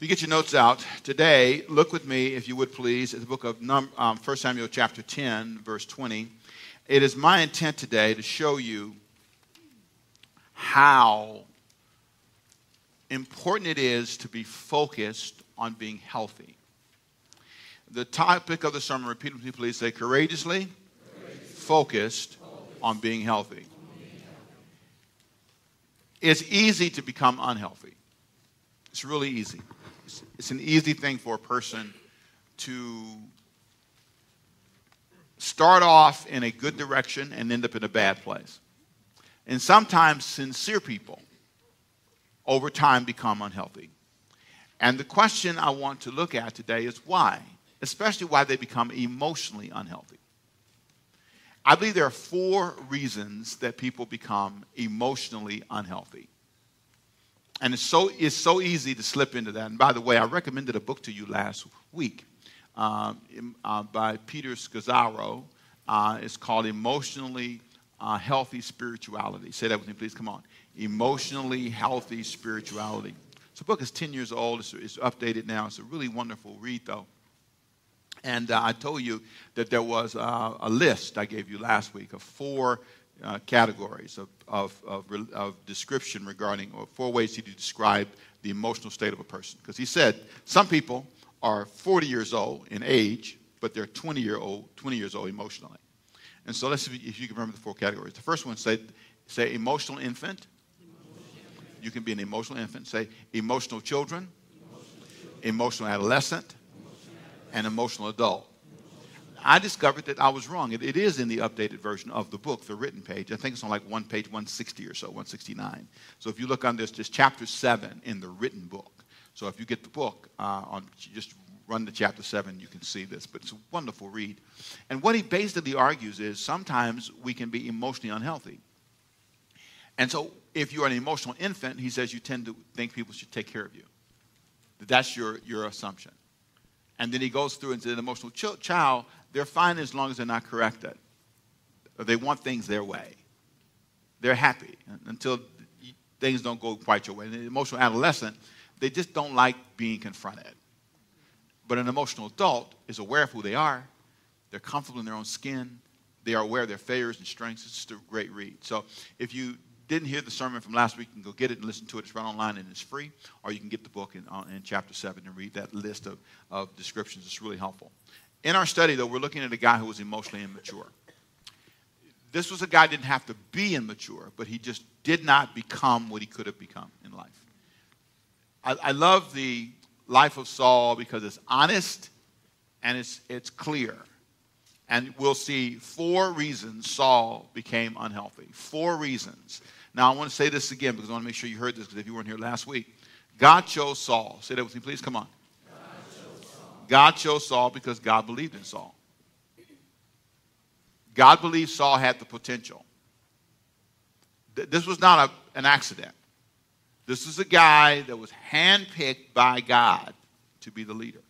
If you get your notes out today, look with me, if you would please, at the book of Num- um, 1 Samuel chapter 10, verse 20. It is my intent today to show you how important it is to be focused on being healthy. The topic of the sermon, repeat with me, please say courageously, focused on being healthy. It's easy to become unhealthy. It's really easy. It's, an easy thing for a person to start off in a good direction and end up in a bad place. And sometimes sincere people over time become unhealthy. And the question I want to look at today is why, especially why they become emotionally unhealthy. I believe there are four reasons that people become emotionally unhealthy. And it's so, it's so easy to slip into that. And by the way, I recommended a book to you last week um, uh, by Peter Scazzero. Uh, it's called Emotionally uh, Healthy Spirituality. Say that with me, please. Come on. Emotionally Healthy Spirituality. So the book is 10 years old. It's, it's updated now. It's a really wonderful read, though. And uh, I told you that there was uh, a list I gave you last week of four uh, categories of, of, of, of, description regarding, or four ways he describe the emotional state of a person. Because he said some people are 40 years old in age, but they're 20 year old, 20 years old emotionally. And so let's see if you can remember the four categories. The first one say say emotional infant. You can be an emotional infant. Say emotional children, emotional, children. emotional adolescent, and emotional adult. I discovered that I was wrong. It, it is in the updated version of the book, the written page. I think it's on like one page 160 or so, 169. So if you look on this, just chapter 7 in the written book. So if you get the book, uh, on just run to chapter 7, you can see this. But it's a wonderful read. And what he basically argues is sometimes we can be emotionally unhealthy. And so if you're an emotional infant, he says you tend to think people should take care of you. That's your, your assumption. And then he goes through and says, an emotional ch- child, they're fine as long as they're not corrected. Or they want things their way. They're happy until things don't go quite your way. The emotional adolescent, they just don't like being confronted. But an emotional adult is aware of who they are. They're comfortable in their own skin. They are aware of their failures and strengths. It's just a great read. So if you didn't hear the sermon from last week, you can go get it and listen to it. It's right online and it's free. Or you can get the book in, uh, in chapter 7 and read that list of, of descriptions. It's really helpful. In our study, though, we're looking at a guy who was emotionally immature. This was a guy didn't have to be immature, but he just did not become what he could have become in life. I, I love the life of Saul because it's honest and it's, it's clear. And we'll see four reasons Saul became unhealthy. Four reasons. Now, I want to say this again because I want to make sure you heard this because if you weren't here last week, God chose Saul. Say that with me, please. Come on. God chose Saul because God believed in Saul. God believed Saul had the potential. This was not a, an accident. This is a guy that was handpicked by God to be the leader.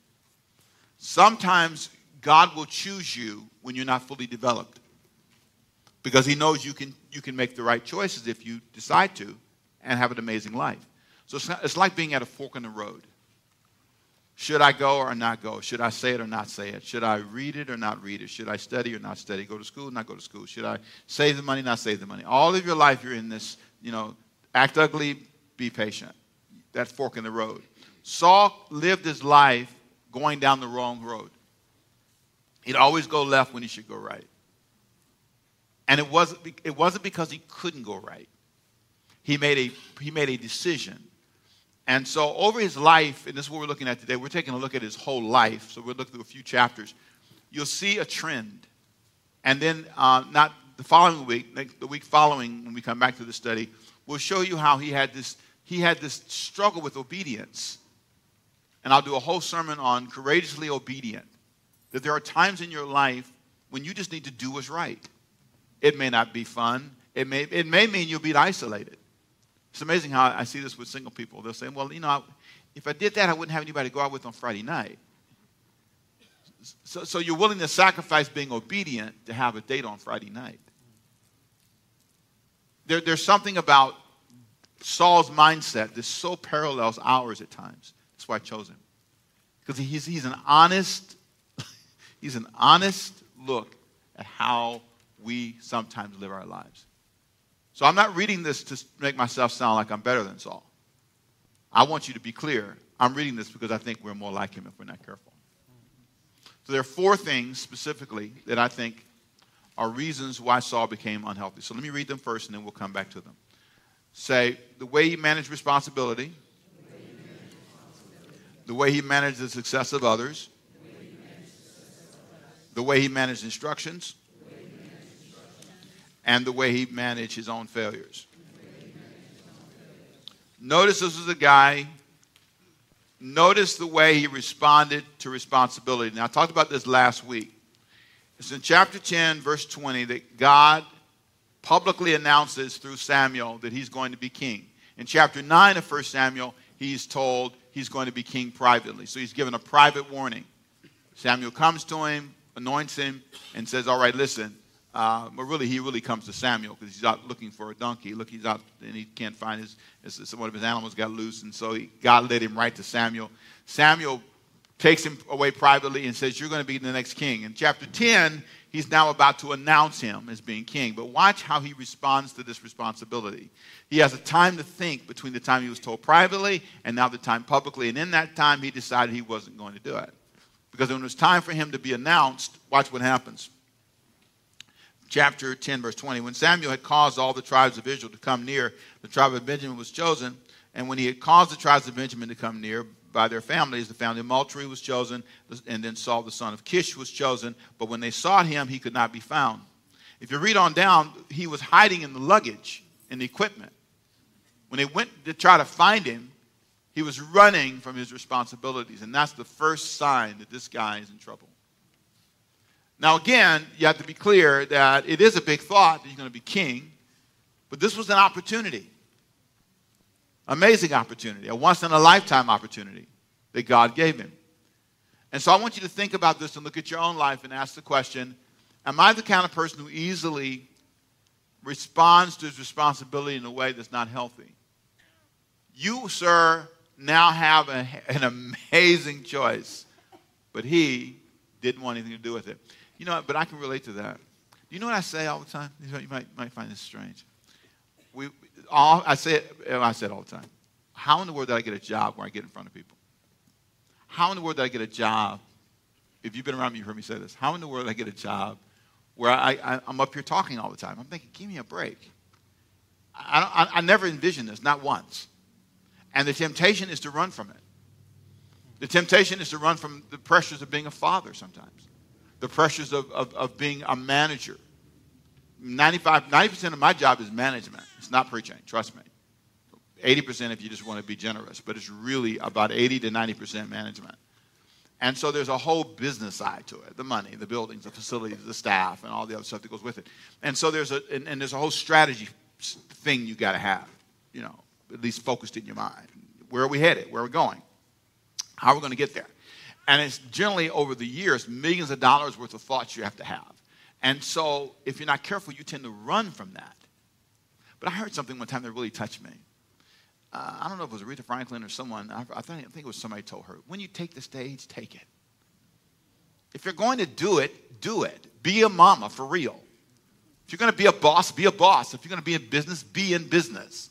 Sometimes God will choose you when you're not fully developed because he knows you can, you can make the right choices if you decide to and have an amazing life. So it's, not, it's like being at a fork in the road. Should I go or not go? Should I say it or not say it? Should I read it or not read it? Should I study or not study? Go to school or not go to school? Should I save the money, or not save the money? All of your life you're in this, you know, act ugly, be patient. That fork in the road. Saul lived his life going down the wrong road. He'd always go left when he should go right. And it wasn't, it wasn't because he couldn't go right. He made, a, he made a decision. And so, over his life, and this is what we're looking at today, we're taking a look at his whole life. So, we'll look through a few chapters. You'll see a trend. And then, uh, not the following week, the week following, when we come back to the study, we'll show you how he had this, he had this struggle with obedience. And I'll do a whole sermon on courageously obedient. That there are times in your life when you just need to do what's right. It may not be fun. It may, it may mean you'll be isolated. It's amazing how I see this with single people. They'll say, well, you know, if I did that, I wouldn't have anybody to go out with on Friday night. So, so you're willing to sacrifice being obedient to have a date on Friday night. There, there's something about Saul's mindset that so parallels ours at times. That's why I chose him. Because he's, he's an honest, he's an honest look at how we sometimes live our lives. So I'm not reading this to make myself sound like I'm better than Saul. I want you to be clear. I'm reading this because I think we're more like him if we're not careful. So there are four things specifically that I think are reasons why Saul became unhealthy. So let me read them first and then we'll come back to them. Say, the way he managed responsibility, the way he managed the success of others, the way he managed instructions, and the way he managed his own failures. Notice this is a guy, notice the way he responded to responsibility. Now, I talked about this last week. It's in chapter 10, verse 20, that God publicly announces through Samuel that he's going to be king. In chapter 9 of 1 Samuel, he's told he's going to be king privately. So he's given a private warning. Samuel comes to him, anoints him, and says, All right, listen, uh, but really, he really comes to Samuel because he's out looking for a donkey. Look, he's out and he can't find his, his one of his animals got loose, and so he, God led him right to Samuel. Samuel takes him away privately and says, "You're going to be the next king." In chapter 10, he's now about to announce him as being king. But watch how he responds to this responsibility. He has a time to think between the time he was told privately and now the time publicly, and in that time, he decided he wasn't going to do it because when it was time for him to be announced, watch what happens chapter 10, verse 20. When Samuel had caused all the tribes of Israel to come near, the tribe of Benjamin was chosen. And when he had caused the tribes of Benjamin to come near by their families, the family of Malchi was chosen, and then Saul the son of Kish was chosen. But when they sought him, he could not be found. If you read on down, he was hiding in the luggage and the equipment. When they went to try to find him, he was running from his responsibilities. And that's the first sign that this guy is in trouble. Now, again, you have to be clear that it is a big thought that you're going to be king, but this was an opportunity. Amazing opportunity, a once in a lifetime opportunity that God gave him. And so I want you to think about this and look at your own life and ask the question Am I the kind of person who easily responds to his responsibility in a way that's not healthy? You, sir, now have a, an amazing choice, but he didn't want anything to do with it. You know, but I can relate to that. You know what I say all the time? You might, might find this strange. We, all, I say it, I say it all the time. How in the world did I get a job where I get in front of people? How in the world did I get a job? If you've been around me, you've heard me say this. How in the world did I get a job where I, I, am up here talking all the time? I'm thinking, give me a break. I, I, I never envisioned this, not once. And the temptation is to run from it. The temptation is to run from the pressures of being a father sometimes the pressures of, of, of being a manager. 95, 90% of my job is management. It's not preaching, trust me. 80% if you just want to be generous, but it's really about 80 to 90% management. And so there's a whole business side to it the money, the buildings, the facilities, the staff, and all the other stuff that goes with it. And so there's a, and, and there's a whole strategy thing you got to have, you know, at least focused in your mind. Where are we headed? Where are we going? How are we going to get there? And it's generally over the years, millions of dollars worth of thoughts you have to have. And so if you're not careful, you tend to run from that. But I heard something one time that really touched me. Uh, I don't know if it was Aretha Franklin or someone. I, I, think, I think it was somebody told her, when you take the stage, take it. If you're going to do it, do it. Be a mama for real. If you're going to be a boss, be a boss. If you're going to be in business, be in business.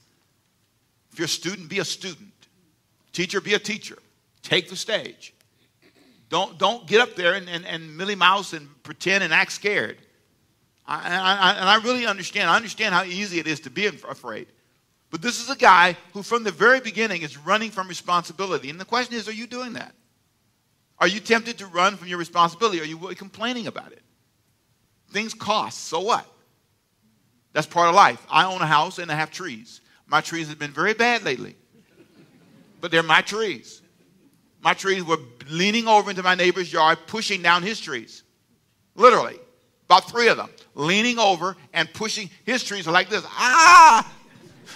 If you're a student, be a student. Teacher, be a teacher. Take the stage. Don't, don't get up there and, and, and Millie Mouse and pretend and act scared. I, I, and I really understand. I understand how easy it is to be afraid. But this is a guy who, from the very beginning, is running from responsibility. And the question is are you doing that? Are you tempted to run from your responsibility? Are you complaining about it? Things cost, so what? That's part of life. I own a house and I have trees. My trees have been very bad lately, but they're my trees. My trees were leaning over into my neighbor's yard, pushing down his trees. Literally, about three of them, leaning over and pushing his trees like this. Ah!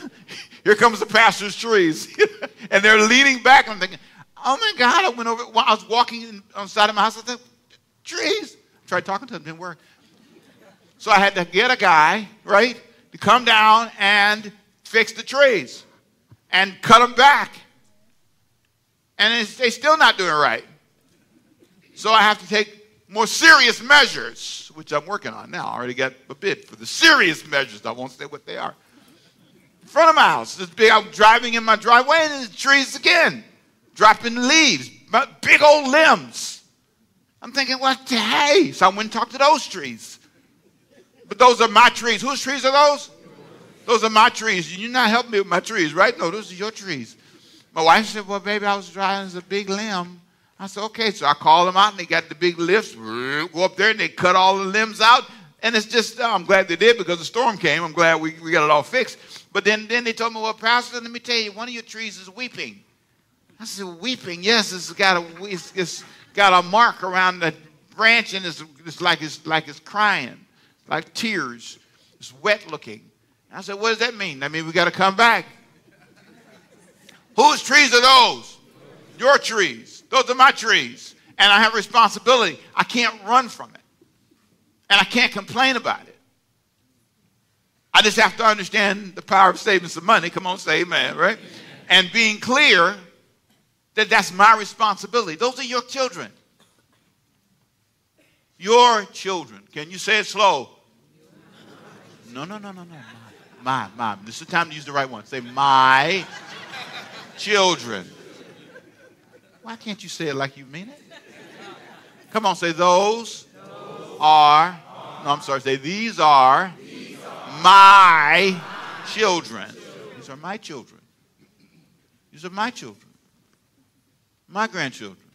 Here comes the pastor's trees. and they're leaning back. I'm thinking, oh my God, I went over, while I was walking on the side of my house, I said, trees. I tried talking to them, didn't work. So I had to get a guy, right, to come down and fix the trees and cut them back. And they're still not doing right. So I have to take more serious measures, which I'm working on now. I already got a bid for the serious measures. I won't say what they are. In front of my house, this big, I'm driving in my driveway and the trees again, dropping leaves, big old limbs. I'm thinking, what the hey? So I went and talked to those trees. But those are my trees. Whose trees are those? Those are my trees. You're not helping me with my trees, right? No, those are your trees. My wife said, Well, baby, I was driving a big limb. I said, Okay. So I called them out and they got the big lifts, go up there and they cut all the limbs out. And it's just, oh, I'm glad they did because the storm came. I'm glad we, we got it all fixed. But then, then they told me, Well, Pastor, let me tell you, one of your trees is weeping. I said, Weeping? Yes, it's got a, it's, it's got a mark around the branch and it's, it's, like, it's like it's crying, like tears. It's wet looking. I said, What does that mean? That means we got to come back. Whose trees are those? Your trees. Those are my trees. And I have responsibility. I can't run from it. And I can't complain about it. I just have to understand the power of saving some money. Come on, say amen, right? And being clear that that's my responsibility. Those are your children. Your children. Can you say it slow? No, no, no, no, no. My, my. This is the time to use the right one. Say my children. Why can't you say it like you mean it? Come on, say those, those are, no, I'm sorry, say these are, these are my, my children. children. These are my children. These are my children. My grandchildren.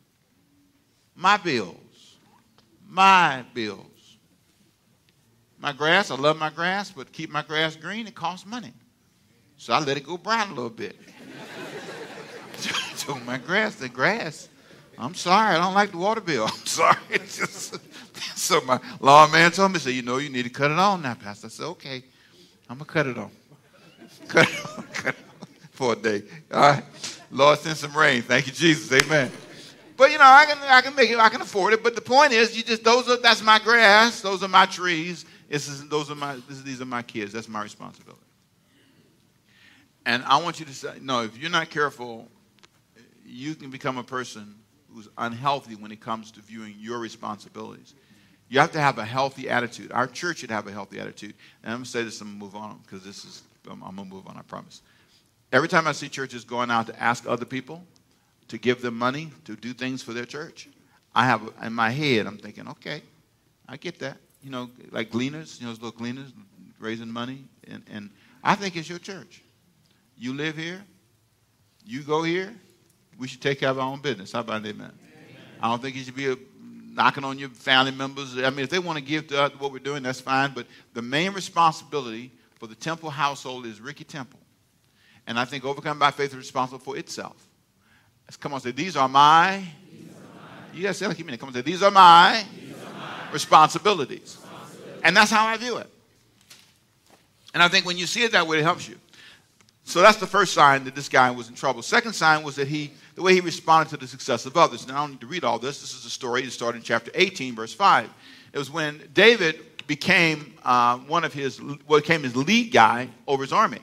My bills. My bills. My grass, I love my grass, but to keep my grass green, it costs money. So I let it go brown a little bit. Told my grass, the grass. I'm sorry, I don't like the water bill. I'm sorry. Just, so my lawn man told me, said, you know, you need to cut it on now, Pastor. I said, okay, I'm gonna cut it on. Cut it on, cut it on for a day. All right. Lord send some rain. Thank you, Jesus. Amen. But you know, I can I can make it, I can afford it. But the point is, you just those are that's my grass, those are my trees. This is, those are my this, these are my kids. That's my responsibility. And I want you to say, no, if you're not careful, you can become a person who's unhealthy when it comes to viewing your responsibilities. You have to have a healthy attitude. Our church should have a healthy attitude. And I'm going to say this and move on because this is, I'm, I'm going to move on, I promise. Every time I see churches going out to ask other people to give them money to do things for their church, I have in my head, I'm thinking, okay, I get that. You know, like gleaners, you know, those little gleaners raising money. And, and I think it's your church. You live here, you go here, we should take care of our own business. How about that, amen? I don't think you should be a, knocking on your family members. I mean, if they want to give to us what we're doing, that's fine. But the main responsibility for the Temple household is Ricky Temple. And I think Overcoming by Faith is responsible for itself. Let's come on, say, these are my. These are my. Say like. Come on, say, these are my, these are my responsibilities. responsibilities. And that's how I view it. And I think when you see it that way, it helps you. So that's the first sign that this guy was in trouble. Second sign was that he, the way he responded to the success of others. Now, I don't need to read all this. This is a story that started in chapter 18, verse 5. It was when David became uh, one of his, well, became his lead guy over his army.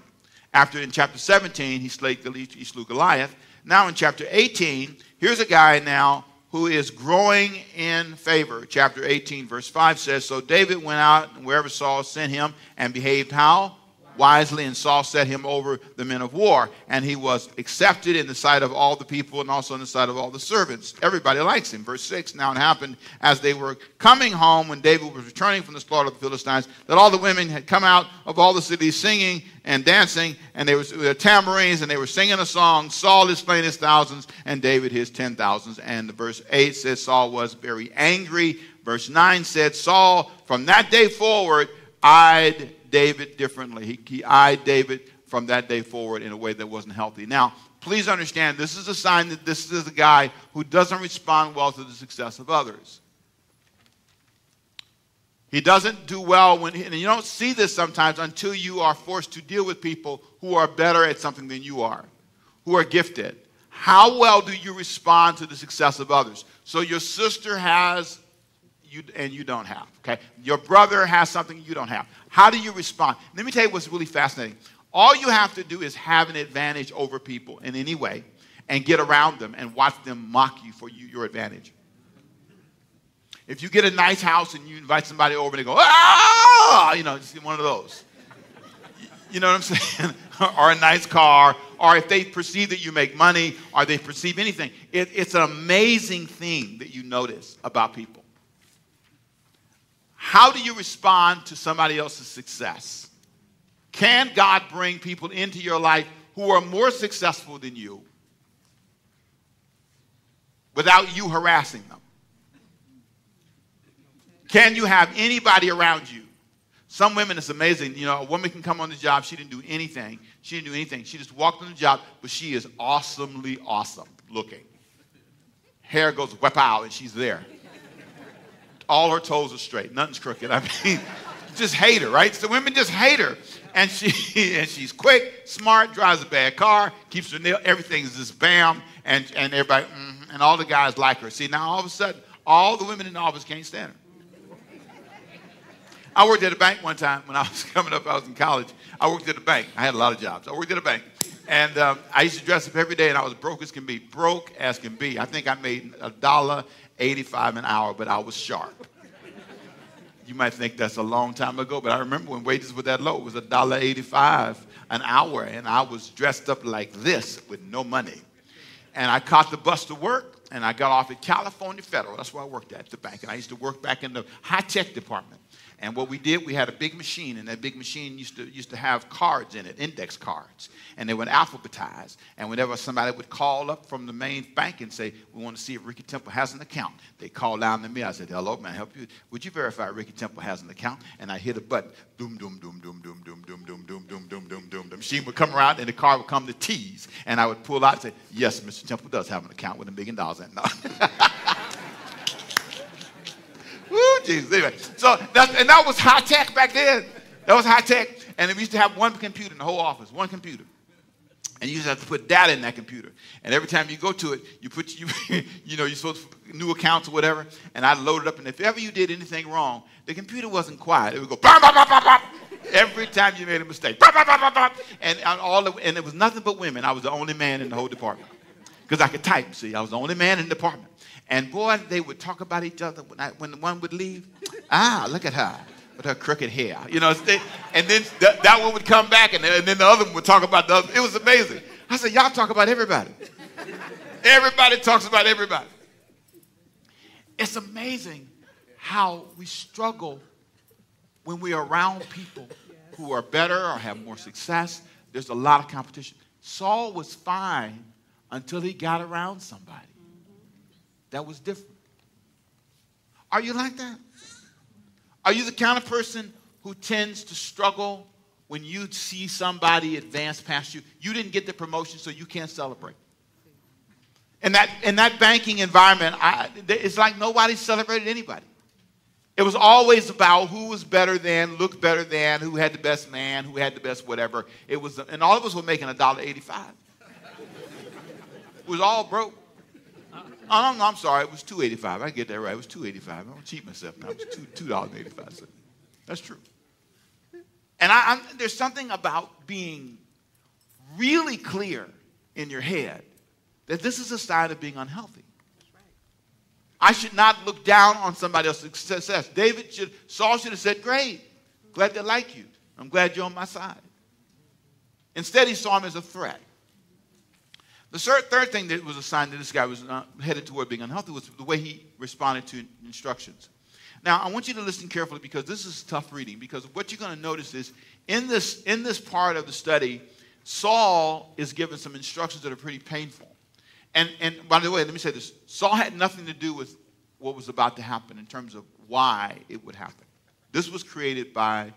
After in chapter 17, he, slayed, he slew Goliath. Now in chapter 18, here's a guy now who is growing in favor. Chapter 18, verse 5 says, So David went out and wherever Saul sent him and behaved how? Wisely, and Saul set him over the men of war. And he was accepted in the sight of all the people and also in the sight of all the servants. Everybody likes him. Verse 6 Now it happened as they were coming home when David was returning from the slaughter of the Philistines that all the women had come out of all the cities singing and dancing, and they were with tambourines, and they were singing a song. Saul is slain his thousands, and David his ten thousands. And verse 8 says Saul was very angry. Verse 9 said, Saul, from that day forward, eyed David differently. He, he eyed David from that day forward in a way that wasn't healthy. Now, please understand, this is a sign that this is a guy who doesn't respond well to the success of others. He doesn't do well when, and you don't see this sometimes until you are forced to deal with people who are better at something than you are, who are gifted. How well do you respond to the success of others? So your sister has you, and you don't have. Okay, your brother has something you don't have. How do you respond? Let me tell you what's really fascinating. All you have to do is have an advantage over people in any way, and get around them and watch them mock you for you, your advantage. If you get a nice house and you invite somebody over and they go, ah, you know, just one of those. You know what I'm saying? or a nice car, or if they perceive that you make money, or they perceive anything. It, it's an amazing thing that you notice about people. How do you respond to somebody else's success? Can God bring people into your life who are more successful than you without you harassing them? Can you have anybody around you? Some women, it's amazing. You know, a woman can come on the job, she didn't do anything. She didn't do anything. She just walked on the job, but she is awesomely awesome looking. Hair goes whip out, and she's there. All her toes are straight, nothing's crooked. I mean, just hate her, right? So women just hate her. And she and she's quick, smart, drives a bad car, keeps her nail, everything's just bam, and, and everybody, mm, and all the guys like her. See, now all of a sudden, all the women in the office can't stand her. I worked at a bank one time when I was coming up. I was in college. I worked at a bank. I had a lot of jobs. I worked at a bank. And um, I used to dress up every day, and I was broke as can be. Broke as can be. I think I made a dollar eighty-five an hour, but I was sharp. You might think that's a long time ago, but I remember when wages were that low. It was a dollar eighty-five an hour, and I was dressed up like this with no money. And I caught the bus to work, and I got off at California Federal. That's where I worked at the bank, and I used to work back in the high-tech department. And what we did, we had a big machine, and that big machine used to, used to have cards in it, index cards, and they were alphabetized. And whenever somebody would call up from the main bank and say, We want to see if Ricky Temple has an account, they call down to me. I said, Hello, man, help you? Would you verify Ricky Temple has an account? And I hit a button, doom, doom, doom, doom, doom, doom, doom, doom, doom, doom, doom, doom, doom. The machine would come around, and the card would come to T's. And I would pull out and say, Yes, Mr. Temple does have an account with a million dollars in it. Jesus. Anyway, so that, and that was high tech back then. That was high tech. And we used to have one computer in the whole office, one computer. And you to have to put data in that computer. And every time you go to it, you put you, you know, you're supposed to new accounts or whatever. And I'd load it up. And if ever you did anything wrong, the computer wasn't quiet. It would go bah, bah, bah, bah, bah. every time you made a mistake. Bah, bah, bah, bah, bah. And, and all the, and it was nothing but women. I was the only man in the whole department because I could type. See, I was the only man in the department. And boy, they would talk about each other when, I, when one would leave. Ah, look at her with her crooked hair. You know, and then th- that one would come back, and, and then the other one would talk about the other. It was amazing. I said, y'all talk about everybody. everybody talks about everybody. It's amazing how we struggle when we're around people who are better or have more success. There's a lot of competition. Saul was fine until he got around somebody that was different. Are you like that? Are you the kind of person who tends to struggle when you see somebody advance past you? You didn't get the promotion, so you can't celebrate. In that, in that banking environment, I, it's like nobody celebrated anybody. It was always about who was better than, looked better than, who had the best man, who had the best whatever. It was, and all of us were making a dollar eighty-five. It was all broke. No, I'm sorry. It was two eighty five. I get that right. It was two eighty five. I'm cheat myself now. It was two two dollars eighty five cents. That's true. And I, I'm, there's something about being really clear in your head that this is a sign of being unhealthy. I should not look down on somebody else's success. David should, Saul should have said, "Great, glad they like you. I'm glad you're on my side." Instead, he saw him as a threat. The third thing that was a sign that this guy was uh, headed toward being unhealthy was the way he responded to instructions. Now, I want you to listen carefully because this is tough reading. Because what you're going to notice is in this, in this part of the study, Saul is given some instructions that are pretty painful. And, and by the way, let me say this Saul had nothing to do with what was about to happen in terms of why it would happen. This was created by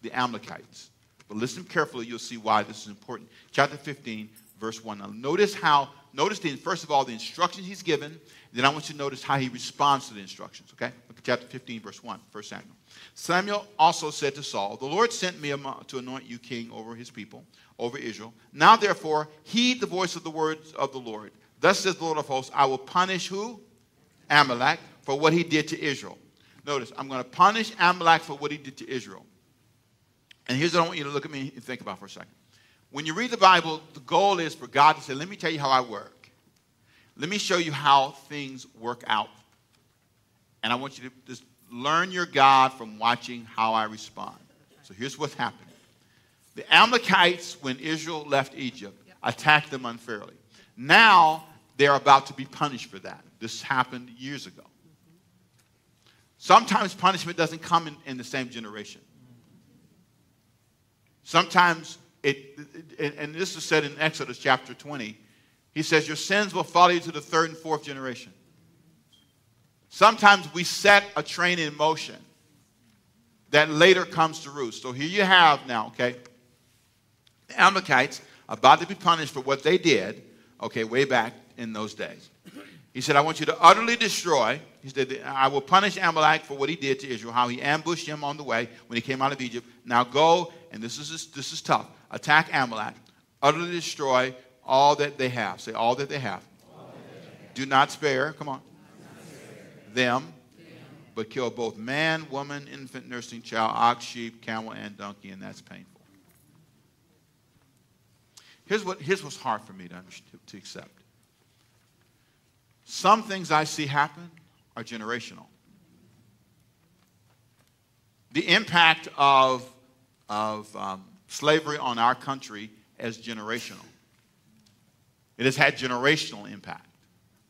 the Amalekites. But listen carefully, you'll see why this is important. Chapter 15, verse 1. Now, notice how, notice the, first of all, the instructions he's given. Then I want you to notice how he responds to the instructions, okay? Look at chapter 15, verse 1, 1 Samuel. Samuel also said to Saul, The Lord sent me to anoint you king over his people, over Israel. Now, therefore, heed the voice of the words of the Lord. Thus says the Lord of hosts, I will punish who? Amalek for what he did to Israel. Notice, I'm going to punish Amalek for what he did to Israel. And here's what I want you to look at me and think about for a second. When you read the Bible, the goal is for God to say, Let me tell you how I work. Let me show you how things work out. And I want you to just learn your God from watching how I respond. So here's what's happening. The Amalekites, when Israel left Egypt, attacked them unfairly. Now they're about to be punished for that. This happened years ago. Sometimes punishment doesn't come in, in the same generation. Sometimes it, it, and this is said in Exodus chapter 20, he says, Your sins will follow you to the third and fourth generation. Sometimes we set a train in motion that later comes to roost. So here you have now, okay, the Amalekites about to be punished for what they did, okay, way back in those days. He said, I want you to utterly destroy. He said, I will punish Amalek for what he did to Israel, how he ambushed him on the way when he came out of Egypt. Now go, and this is, this is tough, attack Amalek, utterly destroy all that they have. Say, all that they have. Do not spare, come on, them, but kill both man, woman, infant, nursing child, ox, sheep, camel, and donkey, and that's painful. Here's, what, here's what's hard for me to, to accept. Some things I see happen are generational. The impact of, of um, slavery on our country as generational. It has had generational impact.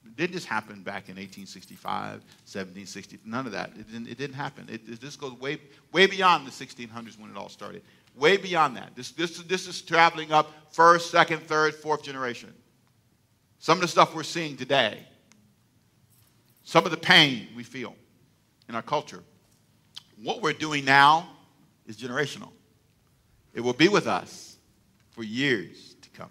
It didn't just happen back in 1865, 1760, none of that. It didn't, it didn't happen. It, it, this goes way, way beyond the 1600s when it all started. Way beyond that. This, this, this is traveling up first, second, third, fourth generation. Some of the stuff we're seeing today, some of the pain we feel in our culture, what we're doing now is generational. It will be with us for years to come.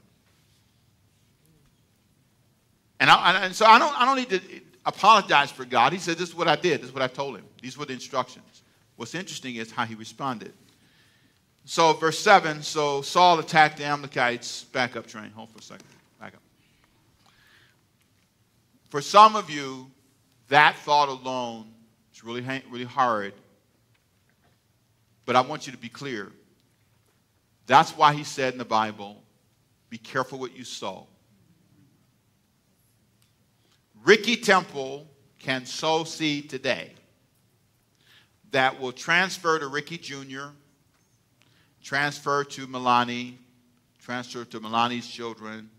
And, I, and so I don't, I don't need to apologize for God. He said, This is what I did. This is what I told him. These were the instructions. What's interesting is how he responded. So, verse 7 so Saul attacked the Amalekites. Back up, train. Hold for a second. Back up. For some of you, that thought alone is really, really hard. But I want you to be clear. That's why he said in the Bible, be careful what you sow. Ricky Temple can sow seed today that will transfer to Ricky Jr., transfer to Milani, transfer to Milani's children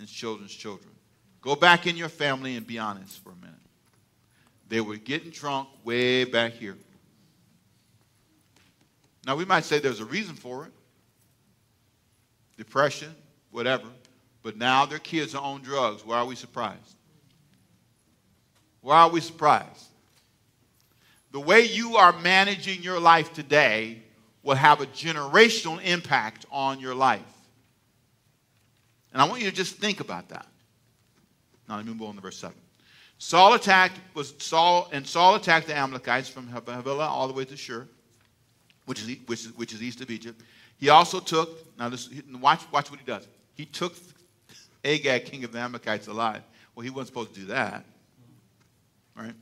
and children's children. Go back in your family and be honest for a minute. They were getting drunk way back here. Now, we might say there's a reason for it depression, whatever. But now their kids are on drugs. Why are we surprised? Why are we surprised? The way you are managing your life today will have a generational impact on your life. And I want you to just think about that. Now let me move on to verse 7. Saul attacked was Saul and Saul attacked the Amalekites from Havilah all the way to Shur, which is, which is, which is east of Egypt. He also took, now this, watch, watch what he does. He took Agag, king of the Amalekites, alive. Well, he wasn't supposed to do that. Right?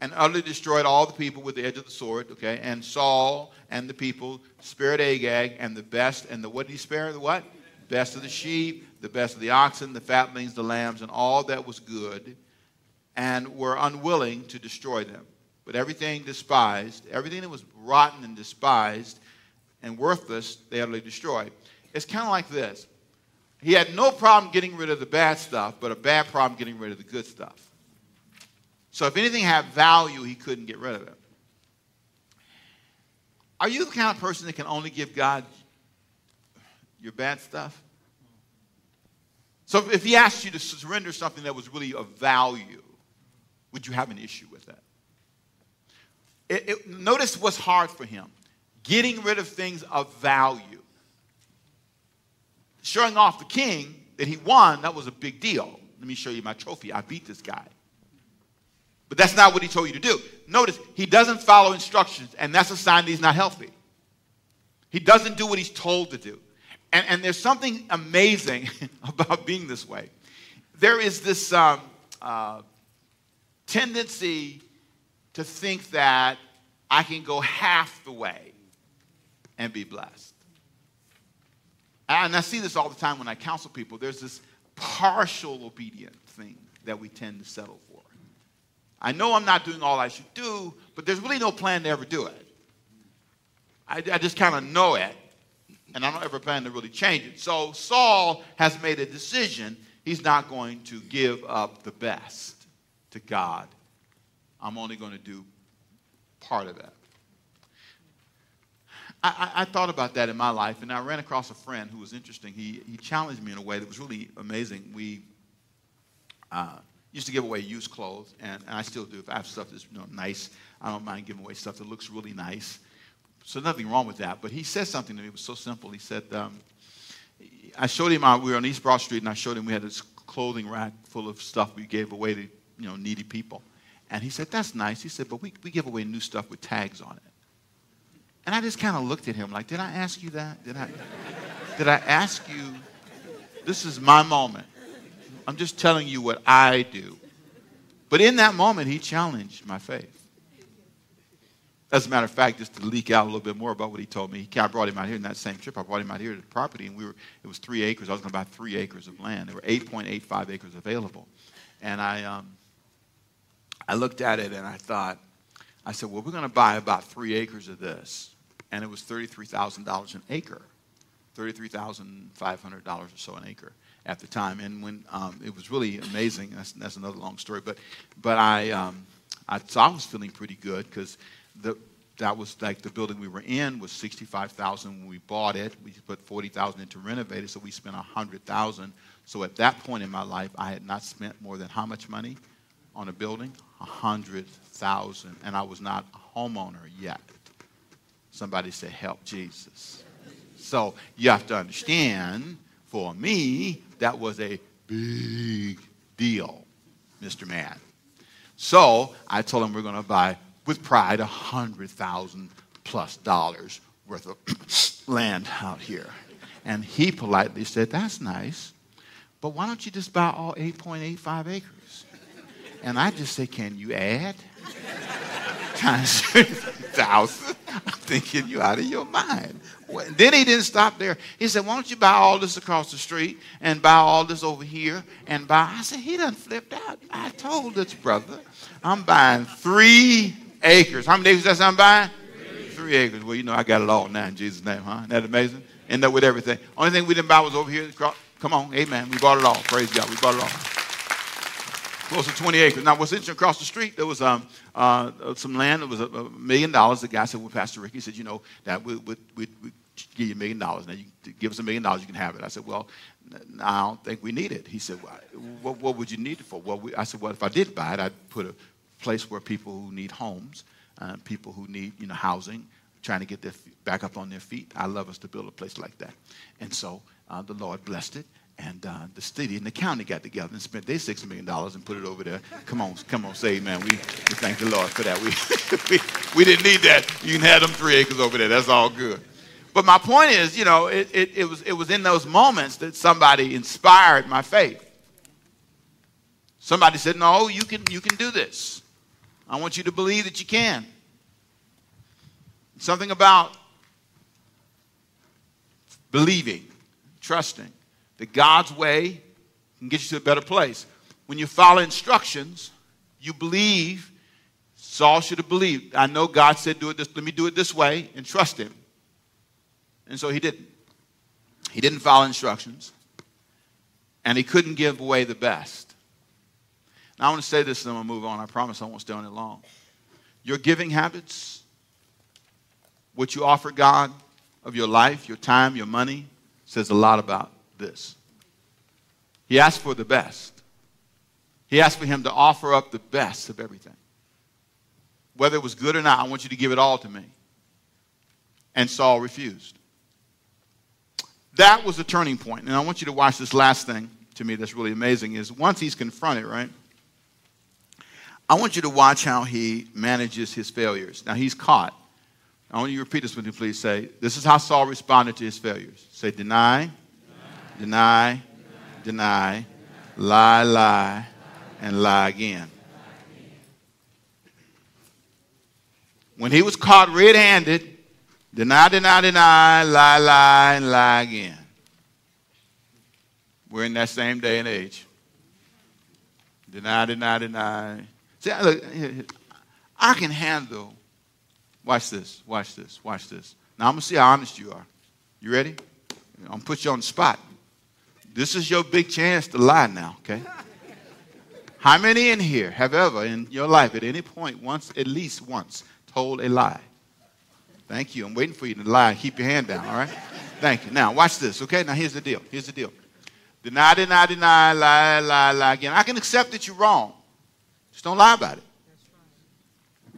And utterly destroyed all the people with the edge of the sword, okay? And Saul and the people spared Agag and the best, and the what did he spare? The what? Best of the sheep, the best of the oxen, the fatlings, the lambs, and all that was good, and were unwilling to destroy them. But everything despised, everything that was rotten and despised, and worthless, they utterly destroy. It's kind of like this. He had no problem getting rid of the bad stuff, but a bad problem getting rid of the good stuff. So if anything had value, he couldn't get rid of it. Are you the kind of person that can only give God your bad stuff? So if he asked you to surrender something that was really of value, would you have an issue with that? It, it, notice what's hard for him getting rid of things of value. Showing off the king that he won, that was a big deal. Let me show you my trophy. I beat this guy. But that's not what he told you to do. Notice, he doesn't follow instructions, and that's a sign that he's not healthy. He doesn't do what he's told to do. And, and there's something amazing about being this way. There is this um, uh, tendency to think that I can go half the way and be blessed. Ah, and I see this all the time when I counsel people. There's this partial obedient thing that we tend to settle for. I know I'm not doing all I should do, but there's really no plan to ever do it. I, I just kind of know it, and I don't ever plan to really change it. So Saul has made a decision. He's not going to give up the best to God. I'm only going to do part of it. I, I, thought about that in my life, and I ran across a friend who was interesting. He, he challenged me in a way that was really amazing. We uh, used to give away used clothes, and, and I still do. If I have stuff that's you know, nice, I don't mind giving away stuff that looks really nice. So nothing wrong with that. But he said something to me. It was so simple. He said, um, I showed him, our, we were on East Broad Street, and I showed him we had this clothing rack full of stuff we gave away to you know, needy people. And he said, That's nice. He said, But we, we give away new stuff with tags on it. And I just kind of looked at him like, did I ask you that? Did I, did I ask you? This is my moment. I'm just telling you what I do. But in that moment, he challenged my faith. As a matter of fact, just to leak out a little bit more about what he told me, I brought him out here in that same trip. I brought him out here to the property, and we were, it was three acres. I was going to buy three acres of land. There were 8.85 acres available. And I, um, I looked at it and I thought, I said, well, we're going to buy about three acres of this. And it was $33,000 an acre, $33,500 or so an acre at the time. And when um, it was really amazing, that's, that's, another long story. But, but I, um, I, so I was feeling pretty good because that was like the building we were in was 65,000 when we bought it. We put 40,000 into renovate it, so we spent 100,000. So at that point in my life, I had not spent more than how much money on a building? 100,000. And I was not a homeowner yet. Somebody said, Help Jesus. So you have to understand, for me, that was a big deal, Mr. Man. So I told him we're going to buy, with pride, a 100,000 plus dollars worth of land out here. And he politely said, That's nice, but why don't you just buy all 8.85 acres? And I just say, Can you add? Times thousand. I'm thinking you out of your mind. Then he didn't stop there. He said, Why don't you buy all this across the street and buy all this over here and buy? I said, He done flipped out. I told this brother, I'm buying three acres. How many acres that's I'm buying? Three. three acres. Well, you know, I got it all now in Jesus' name, huh? Isn't that amazing? End up with everything. Only thing we didn't buy was over here. Come on, amen. We bought it all. Praise God. We bought it all close to 20 acres. Now, what's interesting, across the street, there was um, uh, some land. It was a, a, million dollars. The guy said, well, Pastor Rick, he said, you know, that we, we, we, we give you a million dollars. Now, you give us a million dollars, you can have it. I said, well, I don't think we need it. He said, well, what, what would you need it for? Well, we, I said, well, if I did buy it, I'd put a place where people who need homes, uh, people who need, you know, housing, trying to get their back up on their feet. I love us to build a place like that. And so uh, the Lord blessed it. And uh, the city and the county got together and spent their $6 million and put it over there. Come on, come on, say man. We, we thank the Lord for that. We, we, we didn't need that. You can have them three acres over there. That's all good. But my point is, you know, it, it, it, was, it was in those moments that somebody inspired my faith. Somebody said, no, you can, you can do this. I want you to believe that you can. Something about believing, trusting that God's way can get you to a better place. When you follow instructions, you believe. Saul should have believed. I know God said, do it this, let me do it this way and trust him. And so he didn't. He didn't follow instructions. And he couldn't give away the best. Now I want to say this and then I'm going to move on. I promise I won't stay on it long. Your giving habits, what you offer God of your life, your time, your money, says a lot about this. He asked for the best. He asked for him to offer up the best of everything. Whether it was good or not, I want you to give it all to me. And Saul refused. That was the turning point. And I want you to watch this last thing to me that's really amazing is once he's confronted, right? I want you to watch how he manages his failures. Now he's caught. I want you to repeat this with me, please. Say, this is how Saul responded to his failures. Say, deny, deny, deny, lie, lie, and lie again. When he was caught red handed, deny, deny, deny, lie, lie, and lie again. We're in that same day and age. Deny, deny, deny. See, look, I can handle. Watch this, watch this, watch this. Now I'm going to see how honest you are. You ready? I'm going to put you on the spot. This is your big chance to lie now, okay? How many in here have ever in your life at any point, once, at least once, told a lie? Thank you. I'm waiting for you to lie. Keep your hand down, all right? Thank you. Now, watch this, okay? Now, here's the deal. Here's the deal. Deny, deny, deny, lie, lie, lie again. I can accept that you're wrong. Just don't lie about it.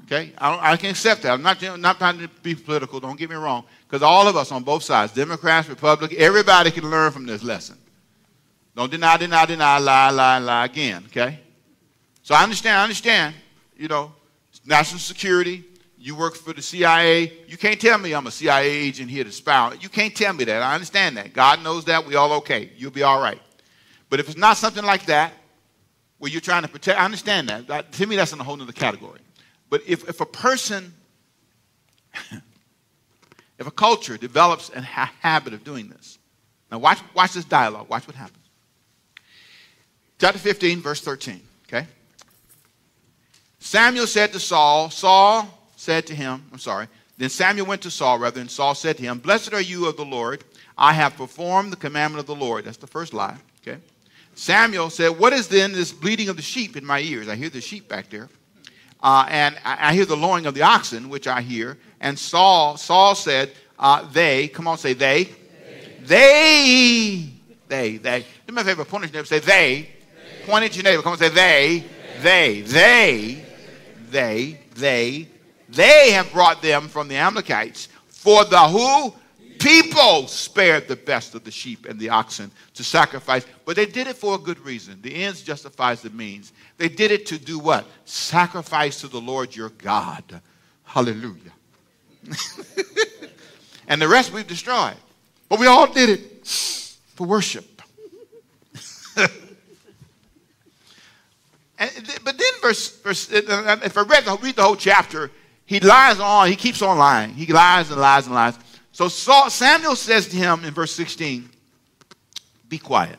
Okay? I, I can accept that. I'm not, not trying to be political. Don't get me wrong. Because all of us on both sides, Democrats, Republicans, everybody can learn from this lesson. Don't deny, deny, deny, lie, lie, lie again. Okay? So I understand, I understand, you know, national security, you work for the CIA. You can't tell me I'm a CIA agent here to spy. You can't tell me that. I understand that. God knows that. We all okay. You'll be all right. But if it's not something like that, where you're trying to protect, I understand that. that to me, that's in a whole other category. But if, if a person, if a culture develops a ha- habit of doing this, now watch, watch this dialogue. Watch what happens. Chapter 15, verse 13. Okay? Samuel said to Saul, Saul said to him, I'm sorry. Then Samuel went to Saul, rather, and Saul said to him, Blessed are you of the Lord. I have performed the commandment of the Lord. That's the first lie. Okay? Samuel said, What is then this bleating of the sheep in my ears? I hear the sheep back there. Uh, and I, I, hear the lowing of the oxen, which I hear. And Saul, Saul said, uh, They, come on, say they. They, they, they. they. Do me a favor, point your neighbor, say they. Point at your neighbor, come on, say they. They, they, they, they, they have brought them from the Amalekites. For the who? People spared the best of the sheep and the oxen to sacrifice. But they did it for a good reason. The ends justifies the means. They did it to do what? Sacrifice to the Lord your God. Hallelujah. and the rest we've destroyed. But we all did it for worship. And, but then verse, verse uh, uh, uh, if I read the, read the whole chapter, he lies on, he keeps on lying. He lies and lies and lies. So Saul, Samuel says to him in verse 16, be quiet.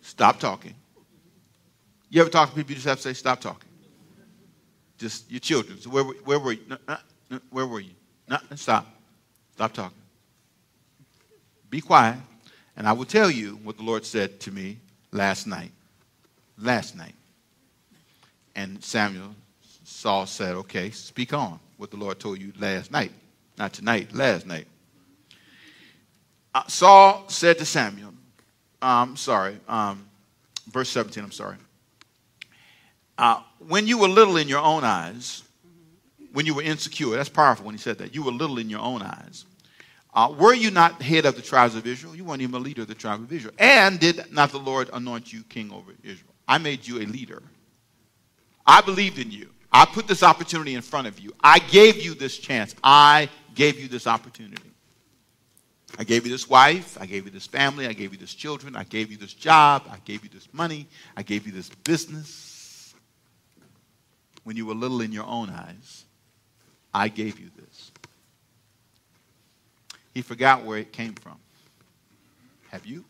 Stop talking. You ever talk to people, you just have to say, stop talking. Just your children. So where, where were you? Where were you? Stop. Stop talking. Be quiet, and I will tell you what the Lord said to me last night last night. And Samuel, Saul said, Okay, speak on what the Lord told you last night. Not tonight, last night. Uh, Saul said to Samuel, I'm um, sorry, um, verse 17, I'm sorry. Uh, when you were little in your own eyes, when you were insecure, that's powerful when he said that. You were little in your own eyes. Uh, were you not head of the tribes of Israel? You weren't even a leader of the tribe of Israel. And did not the Lord anoint you king over Israel? I made you a leader. I believed in you. I put this opportunity in front of you. I gave you this chance. I gave you this opportunity. I gave you this wife. I gave you this family. I gave you this children. I gave you this job. I gave you this money. I gave you this business. When you were little in your own eyes, I gave you this. He forgot where it came from. Have you?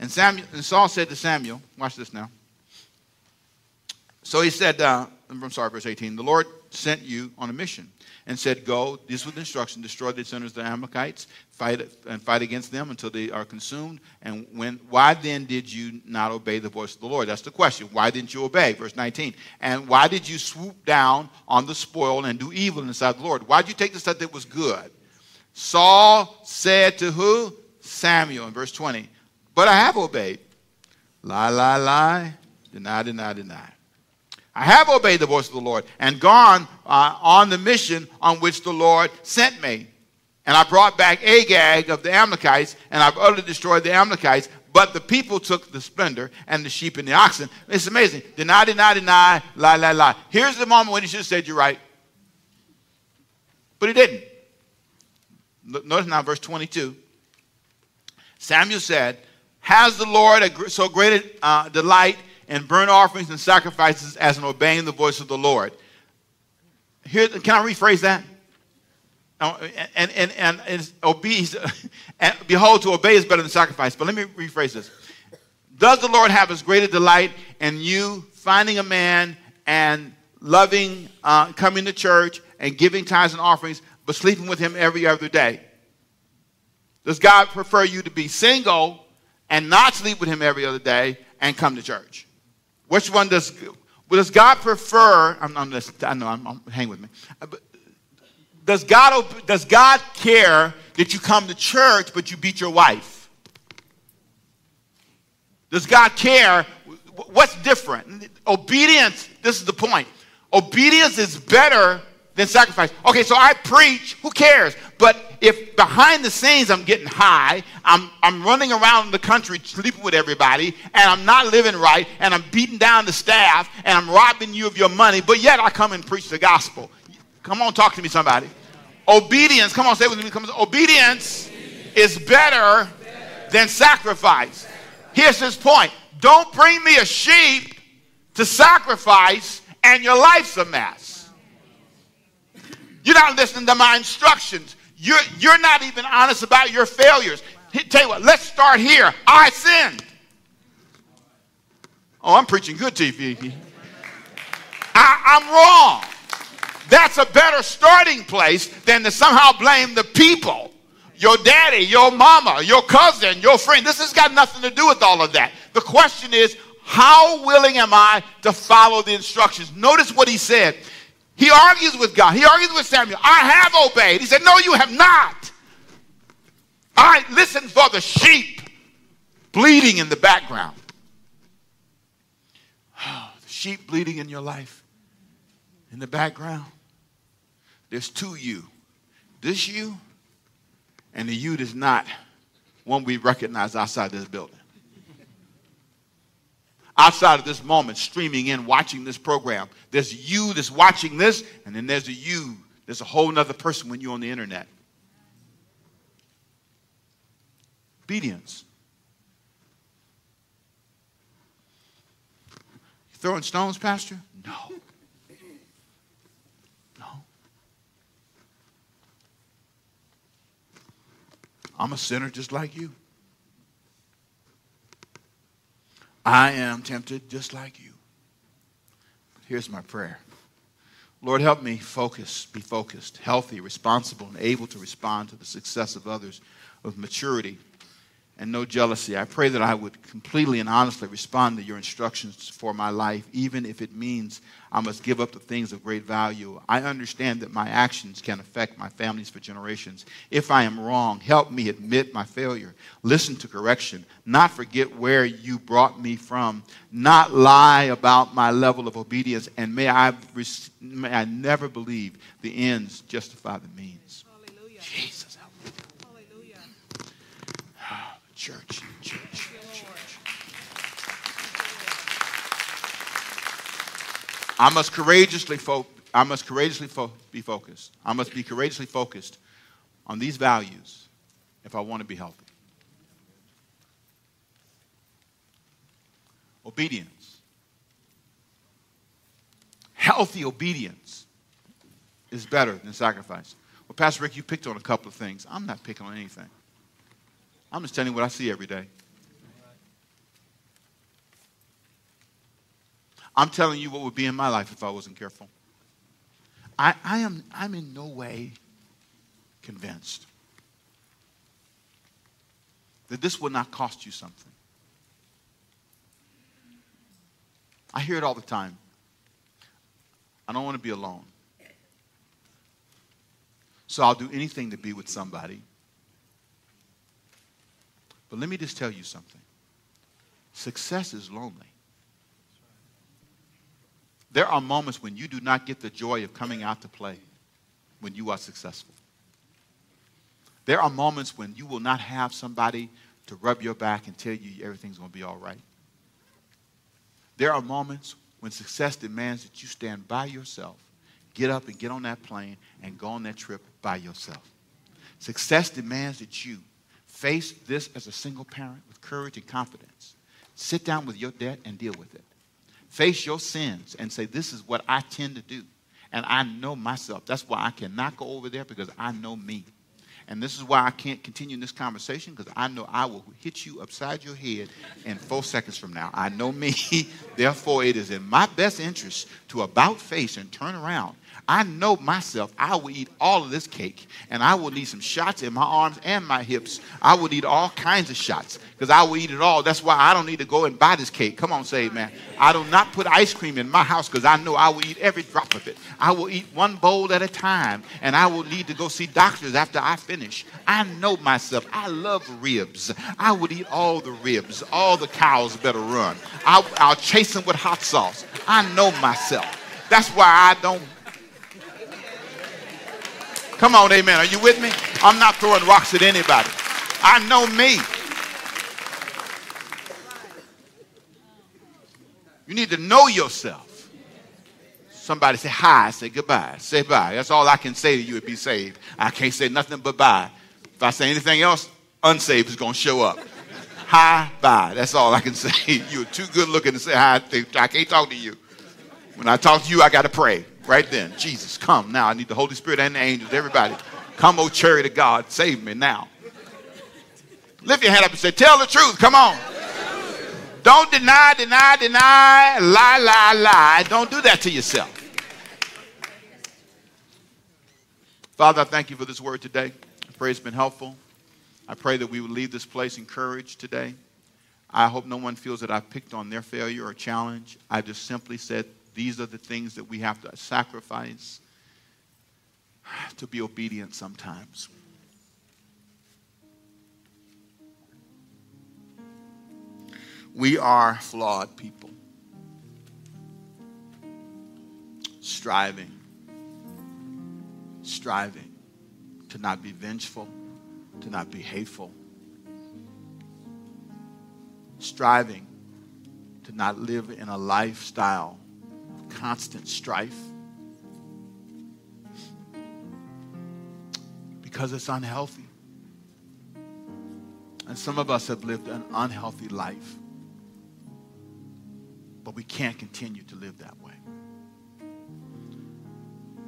And, Samuel, and Saul said to Samuel, watch this now. So he said, uh, I'm sorry, verse 18, the Lord sent you on a mission and said, Go, this with instruction, destroy the sinners, the Amalekites, fight and fight against them until they are consumed. And when why then did you not obey the voice of the Lord? That's the question. Why didn't you obey? Verse 19. And why did you swoop down on the spoil and do evil inside the Lord? Why did you take the stuff that was good? Saul said to who? Samuel in verse 20 but I have obeyed. Lie, lie, lie. Deny, deny, deny. I have obeyed the voice of the Lord and gone uh, on the mission on which the Lord sent me. And I brought back Agag of the Amalekites, and I've utterly destroyed the Amalekites. But the people took the splendor and the sheep and the oxen. It's amazing. Deny, deny, deny, lie, lie, lie. Here's the moment when he should have said, You're right. But he didn't. Notice now, verse 22. Samuel said, has the Lord a, so great a uh, delight in burnt offerings and sacrifices as in obeying the voice of the Lord? Here, can I rephrase that? And, and, and, and, obey, and behold, to obey is better than sacrifice. But let me rephrase this. Does the Lord have as great a delight in you finding a man and loving, uh, coming to church and giving tithes and offerings, but sleeping with him every other day? Does God prefer you to be single and not sleep with him every other day and come to church? Which one does, does God prefer? I'm, I'm I know, I'm, I'm, hang with me. Uh, does God, does God care that you come to church but you beat your wife? Does God care? What's different? Obedience, this is the point. Obedience is better than sacrifice. Okay, so I preach, who cares? But if behind the scenes I'm getting high, I'm, I'm running around the country sleeping with everybody, and I'm not living right, and I'm beating down the staff, and I'm robbing you of your money, but yet I come and preach the gospel. Come on, talk to me, somebody. Obedience, come on, say with me. Come on, obedience is better than sacrifice. Here's his point don't bring me a sheep to sacrifice, and your life's a mess. You're not listening to my instructions. You're, you're not even honest about your failures. Tell you what, let's start here. I sinned. Oh, I'm preaching good to you. I, I'm wrong. That's a better starting place than to somehow blame the people. Your daddy, your mama, your cousin, your friend. This has got nothing to do with all of that. The question is, how willing am I to follow the instructions? Notice what he said. He argues with God. He argues with Samuel. I have obeyed. He said, No, you have not. I listen for the sheep bleeding in the background. Oh, the sheep bleeding in your life in the background. There's two you. This you and the you that's not one we recognize outside this building outside of this moment, streaming in, watching this program. There's you that's watching this, and then there's a you. There's a whole other person when you're on the internet. Obedience. You throwing stones, Pastor? No. No. I'm a sinner just like you. I am tempted just like you. Here's my prayer. Lord, help me focus, be focused, healthy, responsible, and able to respond to the success of others with maturity and no jealousy. I pray that I would completely and honestly respond to your instructions for my life, even if it means I must give up the things of great value. I understand that my actions can affect my families for generations. If I am wrong, help me admit my failure, listen to correction, not forget where you brought me from, not lie about my level of obedience, and may I, may I never believe the ends justify the means. Hallelujah. Jesus. Church, church, church. I must courageously fo- I must courageously fo- be focused. I must be courageously focused on these values if I want to be healthy. Obedience. Healthy obedience is better than sacrifice. Well, Pastor Rick, you picked on a couple of things. I'm not picking on anything. I'm just telling you what I see every day. I'm telling you what would be in my life if I wasn't careful. I, I am I'm in no way convinced that this will not cost you something. I hear it all the time. I don't want to be alone. So I'll do anything to be with somebody. But let me just tell you something success is lonely. There are moments when you do not get the joy of coming out to play when you are successful. There are moments when you will not have somebody to rub your back and tell you everything's going to be all right. There are moments when success demands that you stand by yourself, get up and get on that plane, and go on that trip by yourself. Success demands that you Face this as a single parent with courage and confidence. Sit down with your debt and deal with it. Face your sins and say, This is what I tend to do. And I know myself. That's why I cannot go over there because I know me. And this is why I can't continue in this conversation because I know I will hit you upside your head in four seconds from now. I know me. Therefore, it is in my best interest to about face and turn around I know myself, I will eat all of this cake and I will need some shots in my arms and my hips. I will need all kinds of shots because I will eat it all. That's why I don't need to go and buy this cake. Come on, say man. I do not put ice cream in my house because I know I will eat every drop of it. I will eat one bowl at a time and I will need to go see doctors after I finish. I know myself. I love ribs. I would eat all the ribs. All the cows better run. I'll, I'll chase them with hot sauce. I know myself. That's why I don't Come on, amen. Are you with me? I'm not throwing rocks at anybody. I know me. You need to know yourself. Somebody say hi, say goodbye, say bye. That's all I can say to you to be saved. I can't say nothing but bye. If I say anything else, unsaved is going to show up. Hi, bye. That's all I can say. You're too good looking to say hi. I can't talk to you. When I talk to you, I got to pray right then. Jesus, come now. I need the Holy Spirit and the angels, everybody. Come, oh chariot of God, save me now. Lift your hand up and say, Tell the truth. Come on. Don't deny, deny, deny, lie, lie, lie. Don't do that to yourself. Father, I thank you for this word today. I pray it's been helpful. I pray that we would leave this place encouraged today. I hope no one feels that I picked on their failure or challenge. I just simply said these are the things that we have to sacrifice to be obedient sometimes. We are flawed people, striving, striving to not be vengeful, to not be hateful, striving to not live in a lifestyle constant strife. Because it's unhealthy. And some of us have lived an unhealthy life, but we can't continue to live that way.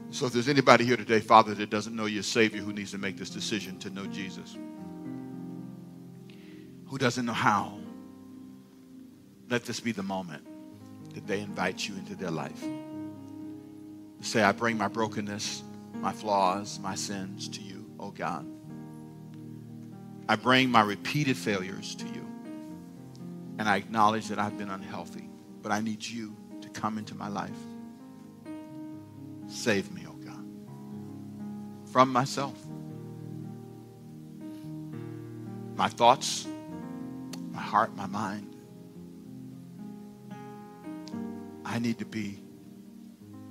So, if there's anybody here today, Father, that doesn't know your Savior who needs to make this decision to know Jesus, who doesn't know how, let this be the moment that they invite you into their life. Say, I bring my brokenness, my flaws, my sins to you, oh God. I bring my repeated failures to you. And I acknowledge that I've been unhealthy, but I need you to come into my life. Save me, oh God, from myself. My thoughts, my heart, my mind. I need to be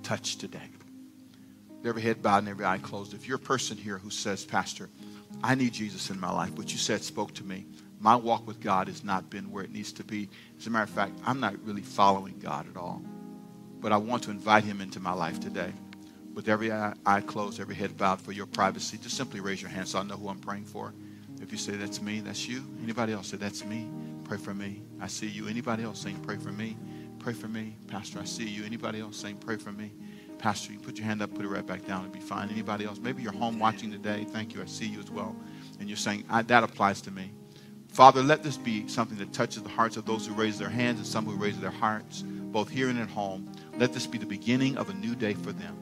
touched today. Every head bowed and every eye closed. If you're a person here who says, Pastor, I need Jesus in my life, what you said spoke to me. My walk with God has not been where it needs to be. As a matter of fact, I'm not really following God at all. But I want to invite him into my life today. With every eye, closed, every head bowed for your privacy, just simply raise your hand so I know who I'm praying for. If you say that's me, that's you. Anybody else say that's me? Pray for me. I see you. Anybody else saying pray for me? Pray for me. Pastor, I see you. Anybody else saying, pray for me? Pastor, you put your hand up, put it right back down, and be fine. Anybody else? Maybe you're home watching today. Thank you. I see you as well. And you're saying, that applies to me. Father, let this be something that touches the hearts of those who raise their hands and some who raise their hearts, both here and at home. Let this be the beginning of a new day for them,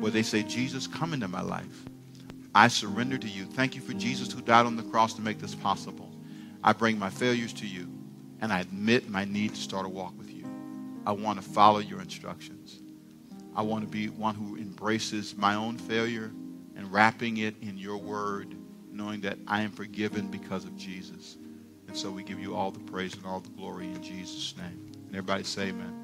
where they say, Jesus, come into my life. I surrender to you. Thank you for Jesus who died on the cross to make this possible. I bring my failures to you, and I admit my need to start a walk with. I want to follow your instructions. I want to be one who embraces my own failure and wrapping it in your word, knowing that I am forgiven because of Jesus. And so we give you all the praise and all the glory in Jesus' name. And everybody say amen.